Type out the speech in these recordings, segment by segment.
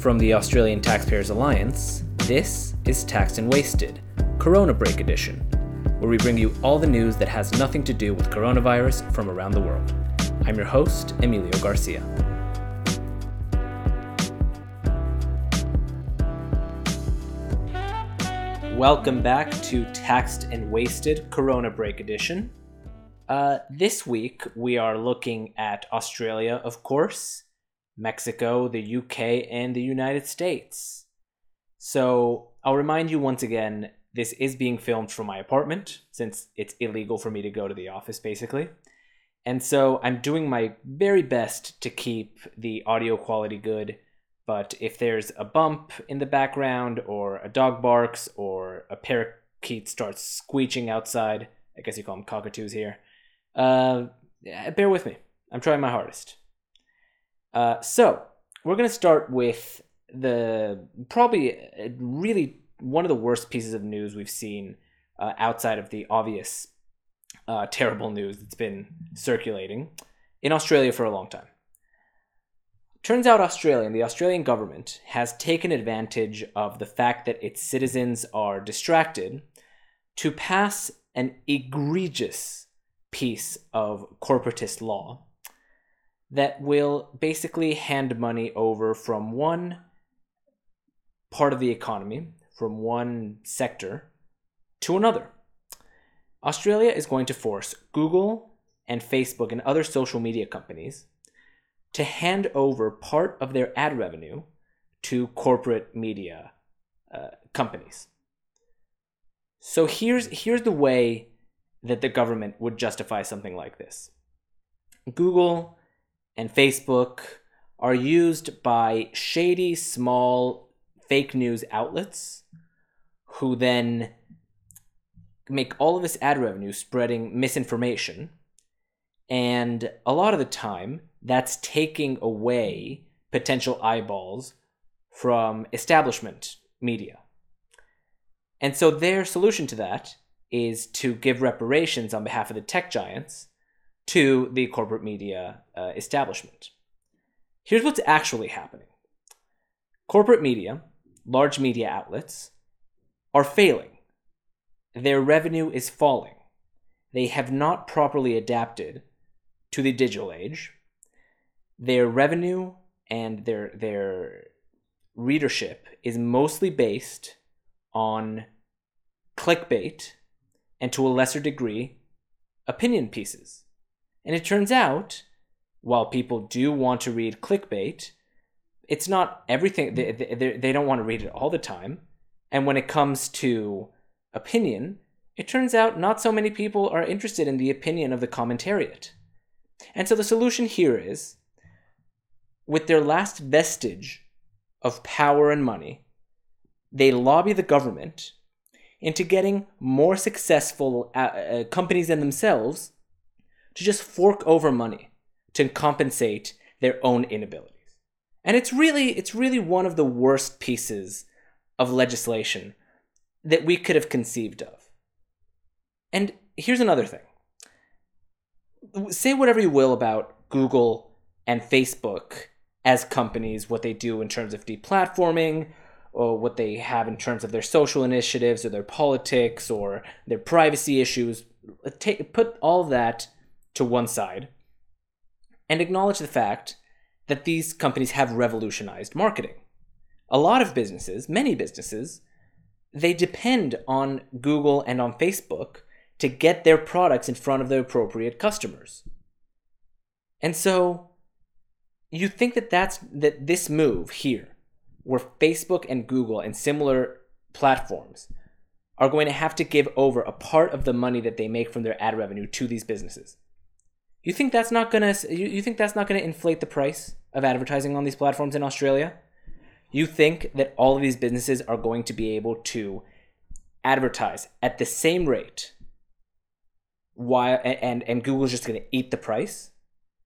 From the Australian Taxpayers Alliance, this is Taxed and Wasted, Corona Break Edition, where we bring you all the news that has nothing to do with coronavirus from around the world. I'm your host, Emilio Garcia. Welcome back to Taxed and Wasted Corona Break Edition. Uh, this week, we are looking at Australia, of course, Mexico, the UK, and the United States. So, I'll remind you once again this is being filmed from my apartment since it's illegal for me to go to the office, basically. And so, I'm doing my very best to keep the audio quality good but if there's a bump in the background, or a dog barks, or a parakeet starts squeeching outside, I guess you call them cockatoos here, uh, bear with me. I'm trying my hardest. Uh, so, we're going to start with the probably uh, really one of the worst pieces of news we've seen uh, outside of the obvious uh, terrible news that's been circulating in Australia for a long time. Turns out Australia and the Australian government has taken advantage of the fact that its citizens are distracted to pass an egregious piece of corporatist law that will basically hand money over from one part of the economy, from one sector, to another. Australia is going to force Google and Facebook and other social media companies to hand over part of their ad revenue to corporate media uh, companies. So here's here's the way that the government would justify something like this. Google and Facebook are used by shady small fake news outlets who then make all of this ad revenue spreading misinformation. And a lot of the time, that's taking away potential eyeballs from establishment media. And so their solution to that is to give reparations on behalf of the tech giants to the corporate media uh, establishment. Here's what's actually happening corporate media, large media outlets, are failing. Their revenue is falling. They have not properly adapted to the digital age their revenue and their their readership is mostly based on clickbait and to a lesser degree opinion pieces. And it turns out while people do want to read clickbait, it's not everything they, they, they don't want to read it all the time. And when it comes to opinion, it turns out not so many people are interested in the opinion of the commentariat. And so the solution here is with their last vestige of power and money, they lobby the government into getting more successful uh, uh, companies than themselves to just fork over money to compensate their own inabilities. And it's really it's really one of the worst pieces of legislation that we could have conceived of. And here's another thing. Say whatever you will about Google and Facebook as companies what they do in terms of deplatforming or what they have in terms of their social initiatives or their politics or their privacy issues uh, take put all that to one side and acknowledge the fact that these companies have revolutionized marketing. A lot of businesses many businesses they depend on Google and on Facebook to get their products in front of the appropriate customers. And so you think that that's that this move here where facebook and google and similar platforms are going to have to give over a part of the money that they make from their ad revenue to these businesses you think that's not to you, you think that's not to inflate the price of advertising on these platforms in australia you think that all of these businesses are going to be able to advertise at the same rate while and and google's just going to eat the price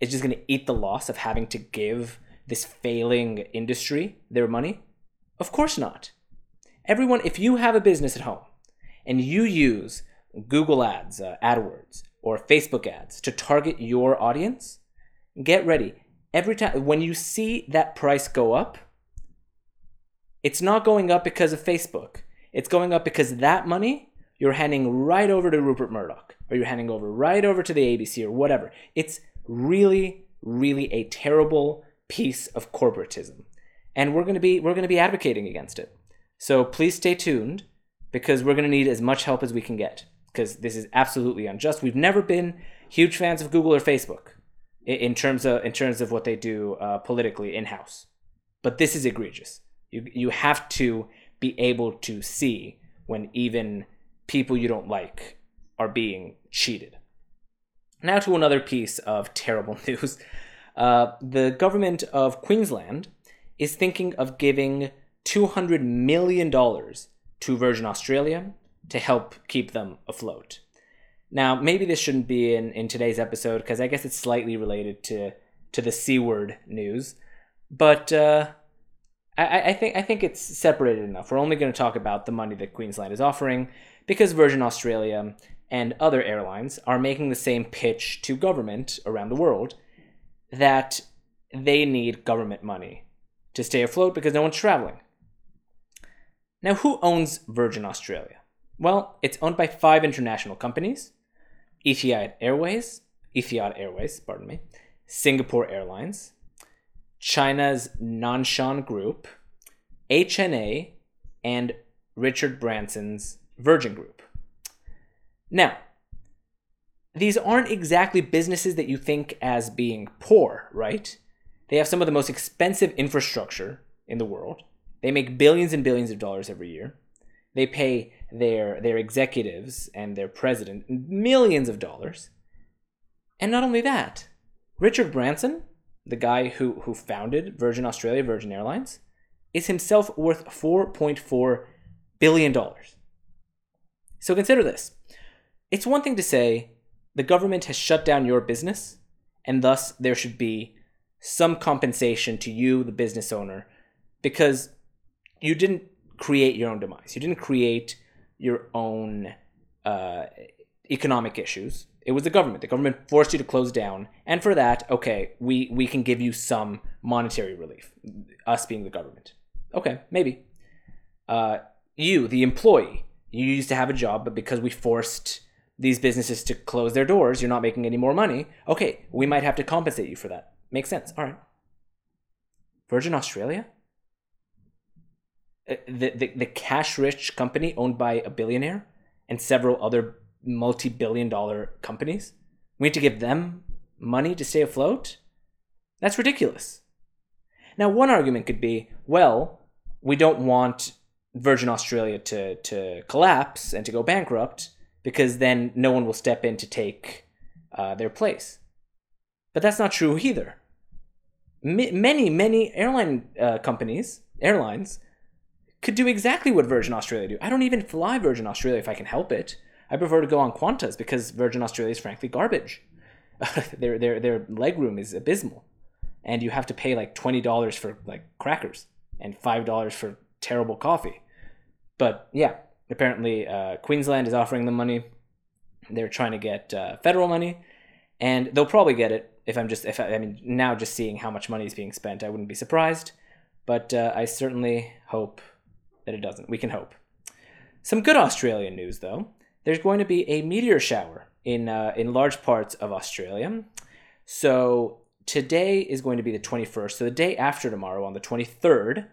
It's just going to eat the loss of having to give this failing industry their money? Of course not. Everyone, if you have a business at home and you use Google Ads, uh, AdWords, or Facebook ads to target your audience, get ready. Every time when you see that price go up, It's not going up because of Facebook. It's going up because that money you're handing right over to Rupert Murdoch or you're handing over right over to the ABC or whatever. It's really, really a terrible piece of corporatism. And we're going to be we're going to be advocating against it. So please stay tuned because we're going to need as much help as we can get because this is absolutely unjust. We've never been huge fans of Google or Facebook in terms of in terms of what they do uh, politically in house, but this is egregious. You you have to be able to see when even people you don't like are being cheated. Now to another piece of terrible news. Uh, the government of Queensland is thinking of giving $200 million to Virgin Australia to help keep them afloat. Now, maybe this shouldn't be in, in today's episode because I guess it's slightly related to, to the C word news, but uh, I, I, think, I think it's separated enough. We're only going to talk about the money that Queensland is offering because Virgin Australia and other airlines are making the same pitch to government around the world that they need government money to stay afloat because no one's traveling. Now, who owns Virgin Australia? Well, it's owned by five international companies Etihad Airways, Etihad Airways, pardon me, Singapore Airlines, China's Nanshan Group, HNA, and Richard Branson's Virgin Group. Now, these aren't exactly businesses that you think as being poor, right? They have some of the most expensive infrastructure in the world. They make billions and billions of dollars every year. They pay their their executives and their president millions of dollars. And not only that, Richard Branson, the guy who, who founded Virgin Australia, Virgin Airlines, is himself worth $4.4 billion. So consider this. It's one thing to say the government has shut down your business, and thus there should be some compensation to you, the business owner, because you didn't create your own demise. You didn't create your own uh, economic issues. It was the government. The government forced you to close down, and for that, okay, we we can give you some monetary relief. Us being the government, okay, maybe. Uh, you, the employee, you used to have a job, but because we forced these businesses to close their doors, you're not making any more money. Okay, we might have to compensate you for that. Makes sense. All right. Virgin Australia? The, the, the cash rich company owned by a billionaire and several other multi billion dollar companies? We need to give them money to stay afloat? That's ridiculous. Now, one argument could be well, we don't want Virgin Australia to, to collapse and to go bankrupt because then no one will step in to take uh, their place. But that's not true either. M- many, many airline uh, companies, airlines, could do exactly what Virgin Australia do. I don't even fly Virgin Australia if I can help it. I prefer to go on Qantas because Virgin Australia is frankly garbage. their their their legroom is abysmal, and you have to pay like twenty dollars for like crackers and five dollars for terrible coffee. But yeah, apparently uh, Queensland is offering them money. They're trying to get uh, federal money, and they'll probably get it. If I'm just, if I, I, mean, now just seeing how much money is being spent, I wouldn't be surprised. But uh, I certainly hope that it doesn't. We can hope. Some good Australian news, though. There's going to be a meteor shower in uh, in large parts of Australia. So today is going to be the 21st. So the day after tomorrow, on the 23rd,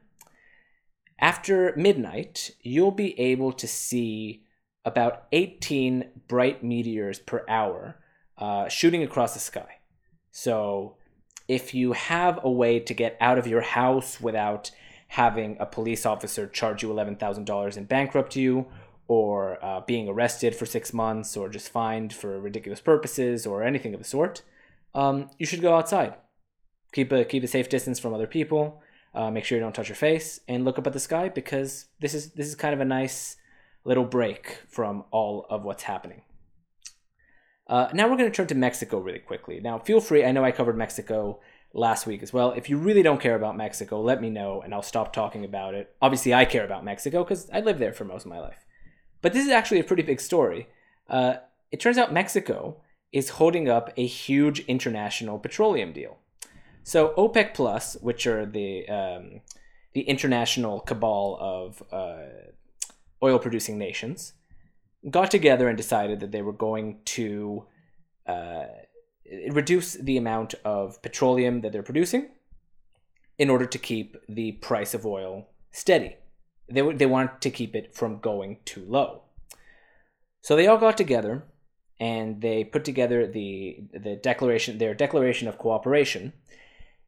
after midnight, you'll be able to see about 18 bright meteors per hour uh, shooting across the sky. So, if you have a way to get out of your house without having a police officer charge you $11,000 and bankrupt you, or uh, being arrested for six months, or just fined for ridiculous purposes, or anything of the sort, um, you should go outside. Keep a keep a safe distance from other people. Uh, make sure you don't touch your face and look up at the sky because this is this is kind of a nice little break from all of what's happening. Uh, now we're going to turn to Mexico really quickly. Now, feel free. I know I covered Mexico last week as well. If you really don't care about Mexico, let me know and I'll stop talking about it. Obviously, I care about Mexico because I lived there for most of my life. But this is actually a pretty big story. Uh, it turns out Mexico is holding up a huge international petroleum deal. So OPEC Plus, which are the um, the international cabal of uh, oil producing nations got together and decided that they were going to uh, reduce the amount of petroleum that they're producing in order to keep the price of oil steady. They, they want to keep it from going too low. So they all got together and they put together the, the declaration, their declaration of cooperation.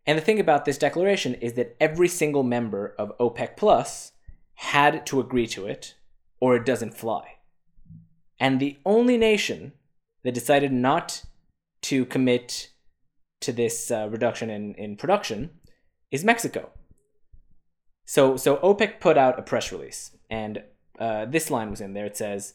And the thing about this declaration is that every single member of OPEC Plus had to agree to it or it doesn't fly. And the only nation that decided not to commit to this uh, reduction in, in production is Mexico. So, so OPEC put out a press release, and uh, this line was in there. It says,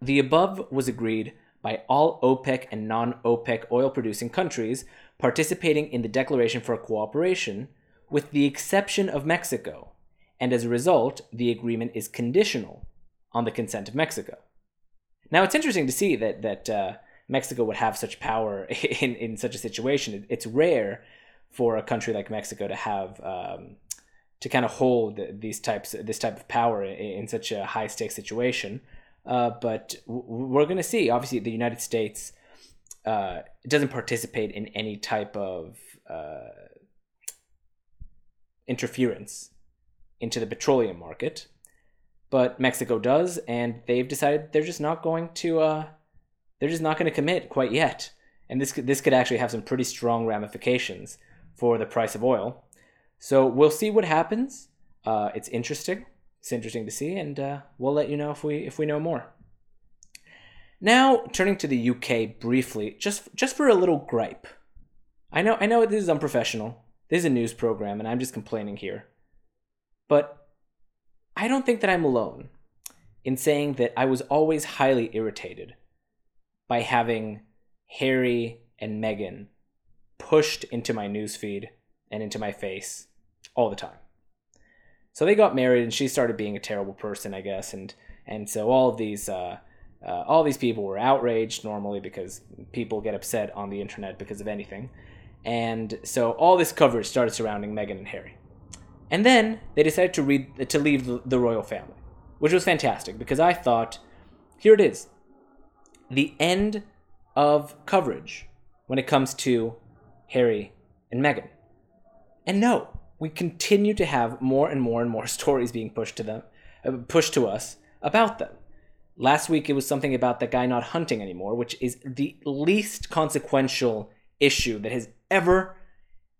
The above was agreed by all OPEC and non OPEC oil producing countries participating in the Declaration for Cooperation, with the exception of Mexico, and as a result, the agreement is conditional on the consent of Mexico. Now, it's interesting to see that, that uh, Mexico would have such power in, in such a situation. It's rare for a country like Mexico to have um, to kind of hold these types this type of power in, in such a high stakes situation. Uh, but we're going to see. Obviously, the United States uh, doesn't participate in any type of uh, interference into the petroleum market, but Mexico does, and they've decided they're just not going to. They're just not going to commit quite yet, and this could, this could actually have some pretty strong ramifications for the price of oil. So we'll see what happens. Uh, it's interesting. It's interesting to see, and uh, we'll let you know if we if we know more. Now, turning to the UK briefly, just just for a little gripe. I know I know this is unprofessional. This is a news program, and I'm just complaining here. But I don't think that I'm alone in saying that I was always highly irritated by having Harry and Meghan pushed into my newsfeed and into my face all the time. So they got married, and she started being a terrible person, I guess, and and so all of these uh, uh, all these people were outraged normally because people get upset on the internet because of anything, and so all this coverage started surrounding Meghan and Harry, and then they decided to read to leave the, the royal family, which was fantastic because I thought, here it is, the end of coverage when it comes to Harry, and Meghan. And no, we continue to have more and more and more stories being pushed to them, uh, pushed to us about them. Last week it was something about the guy not hunting anymore, which is the least consequential issue that has ever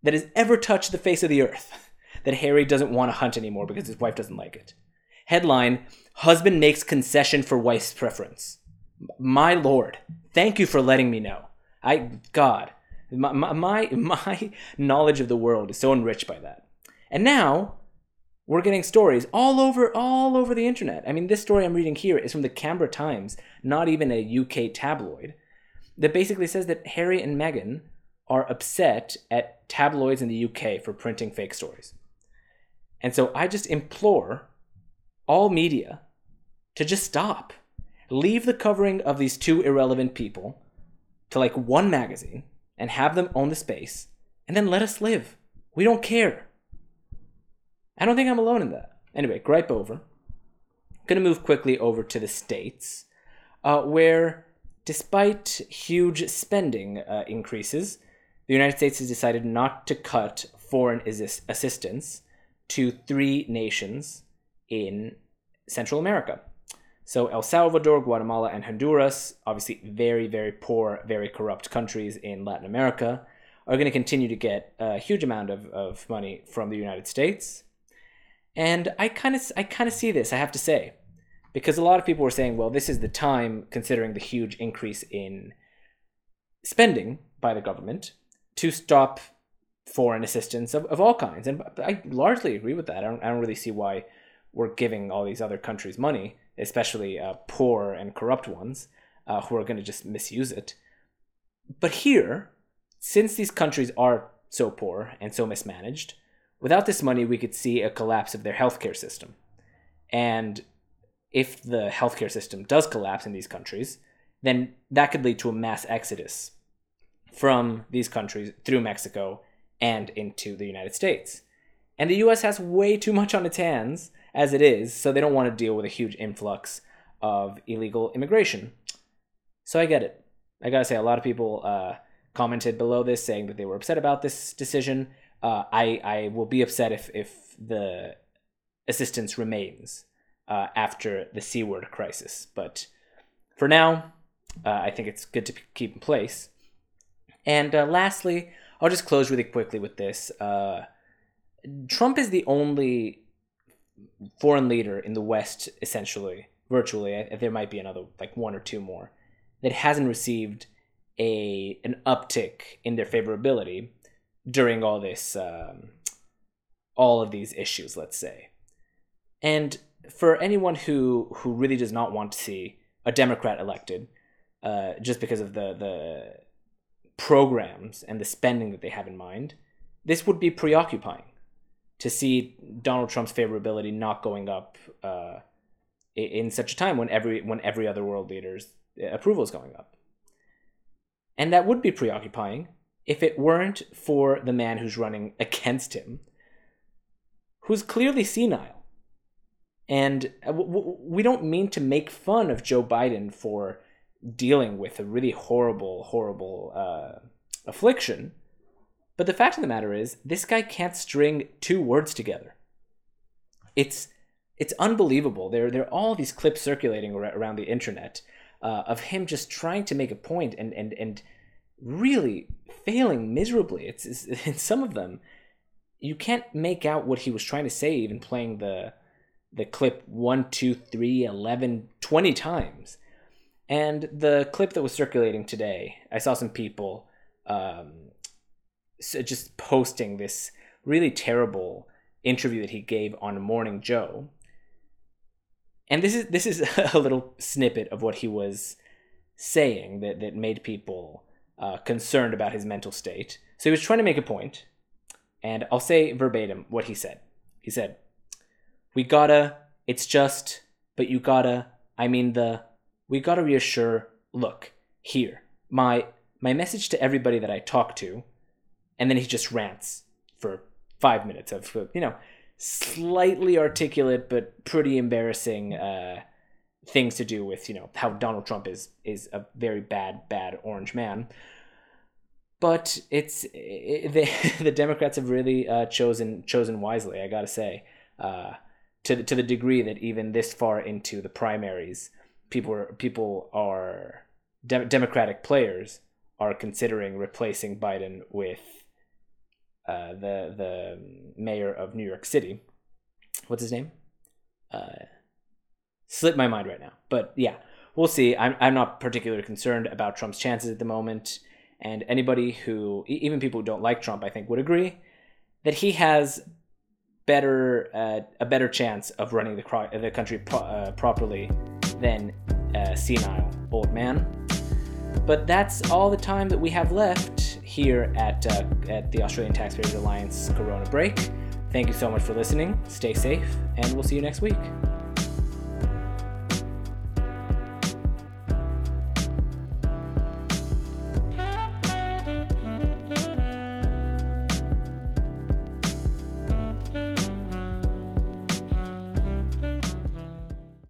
that has ever touched the face of the earth. That Harry doesn't want to hunt anymore because his wife doesn't like it. Headline: Husband makes concession for wife's preference. My lord, thank you for letting me know. I God, my, my, my knowledge of the world is so enriched by that. And now we're getting stories all over all over the internet. I mean, this story I'm reading here is from the Canberra Times, not even a UK tabloid, that basically says that Harry and Meghan are upset at tabloids in the UK for printing fake stories. And so I just implore all media to just stop. Leave the covering of these two irrelevant people to like one magazine and have them own the space, and then let us live. We don't care. I don't think I'm alone in that. Anyway, gripe over. To move quickly over to the States, uh, where despite huge spending uh, increases, the United States has decided not to cut foreign assistance to three nations in Central America. So El Salvador, Guatemala, and Honduras, obviously very, very poor, very corrupt countries in Latin America, are going to continue to get a huge amount of, of money from the United States. And I kind of I kind of see this, I have to say, because a lot of people were saying, well, this is the time, considering the huge increase in spending by the government, to stop foreign assistance of, of all kinds. And I largely agree with that. I don't, I don't really see why we're giving all these other countries money especially uh, poor and corrupt ones uh, who are going to just misuse it. But here, since these countries are so poor and so mismanaged, without this money, we could see a collapse of their healthcare system. And if the healthcare system does collapse in these countries, then that could lead to a mass exodus from these countries through Mexico and into the United States. And the US has way too much on its hands as it is, so they don't want to deal with a huge influx of illegal immigration. So I get it. I gotta say, a lot of people uh, commented below this saying that they were upset about this decision. Uh, I I will be upset if if the assistance remains uh, after the C word crisis. But for now, uh, I think it's good to keep in place. And uh, lastly, I'll just close really quickly with this. Uh, Trump is the only foreign leader in the West, essentially, virtually. There might be another, like one or two more, that hasn't received a an uptick in their favorability during all this, um, all of these issues. Let's say, and for anyone who who really does not want to see a Democrat elected, uh, just because of the the programs and the spending that they have in mind, this would be preoccupying to see Donald Trump's favorability not going up uh, in such a time when every when every other world leader's approval is going up. And that would be preoccupying if it weren't for the man who's running against him, who's clearly senile. And uh, we don't mean to make fun of Joe Biden for dealing with a really horrible, horrible uh, affliction. But the fact of the matter is, this guy can't string two words together. It's it's unbelievable. There there are all these clips circulating around the internet uh, of him just trying to make a point and and and really failing miserably. It's, it's in some of them, you can't make out what he was trying to say, even playing the the clip one, two, three, 11, 20 times. And the clip that was circulating today, I saw some people um, just posting this really terrible interview that he gave on Morning Joe. And this is this is a little snippet of what he was saying that, that made people uh, concerned about his mental state. So he was trying to make a point, and I'll say verbatim what he said. He said, We gotta, it's just, but you gotta, I mean the we got to reassure look here my my message to everybody that i talk to and then he just rants for five minutes of you know slightly articulate but pretty embarrassing uh, things to do with you know how donald trump is is a very bad bad orange man. But it's it, the, the democrats have really uh, chosen chosen wisely i gotta say. Uh, to, to the degree that even this far into the primaries people are people are de- Democratic players are considering replacing Biden with uh, the the mayor of New York City. What's his name? Uh, slipped my mind right now, but yeah, we'll see. I'm I'm not particularly concerned about Trump's chances at the moment, and anybody who even people who don't like Trump, I think, would agree that he has better uh, a better chance of running the, cro- the country pro- uh, properly than a senile old man. But that's all the time that we have left here at, uh, at the Australian Taxpayers Alliance Corona Break. Thank you so much for listening. Stay safe, and we'll see you next week.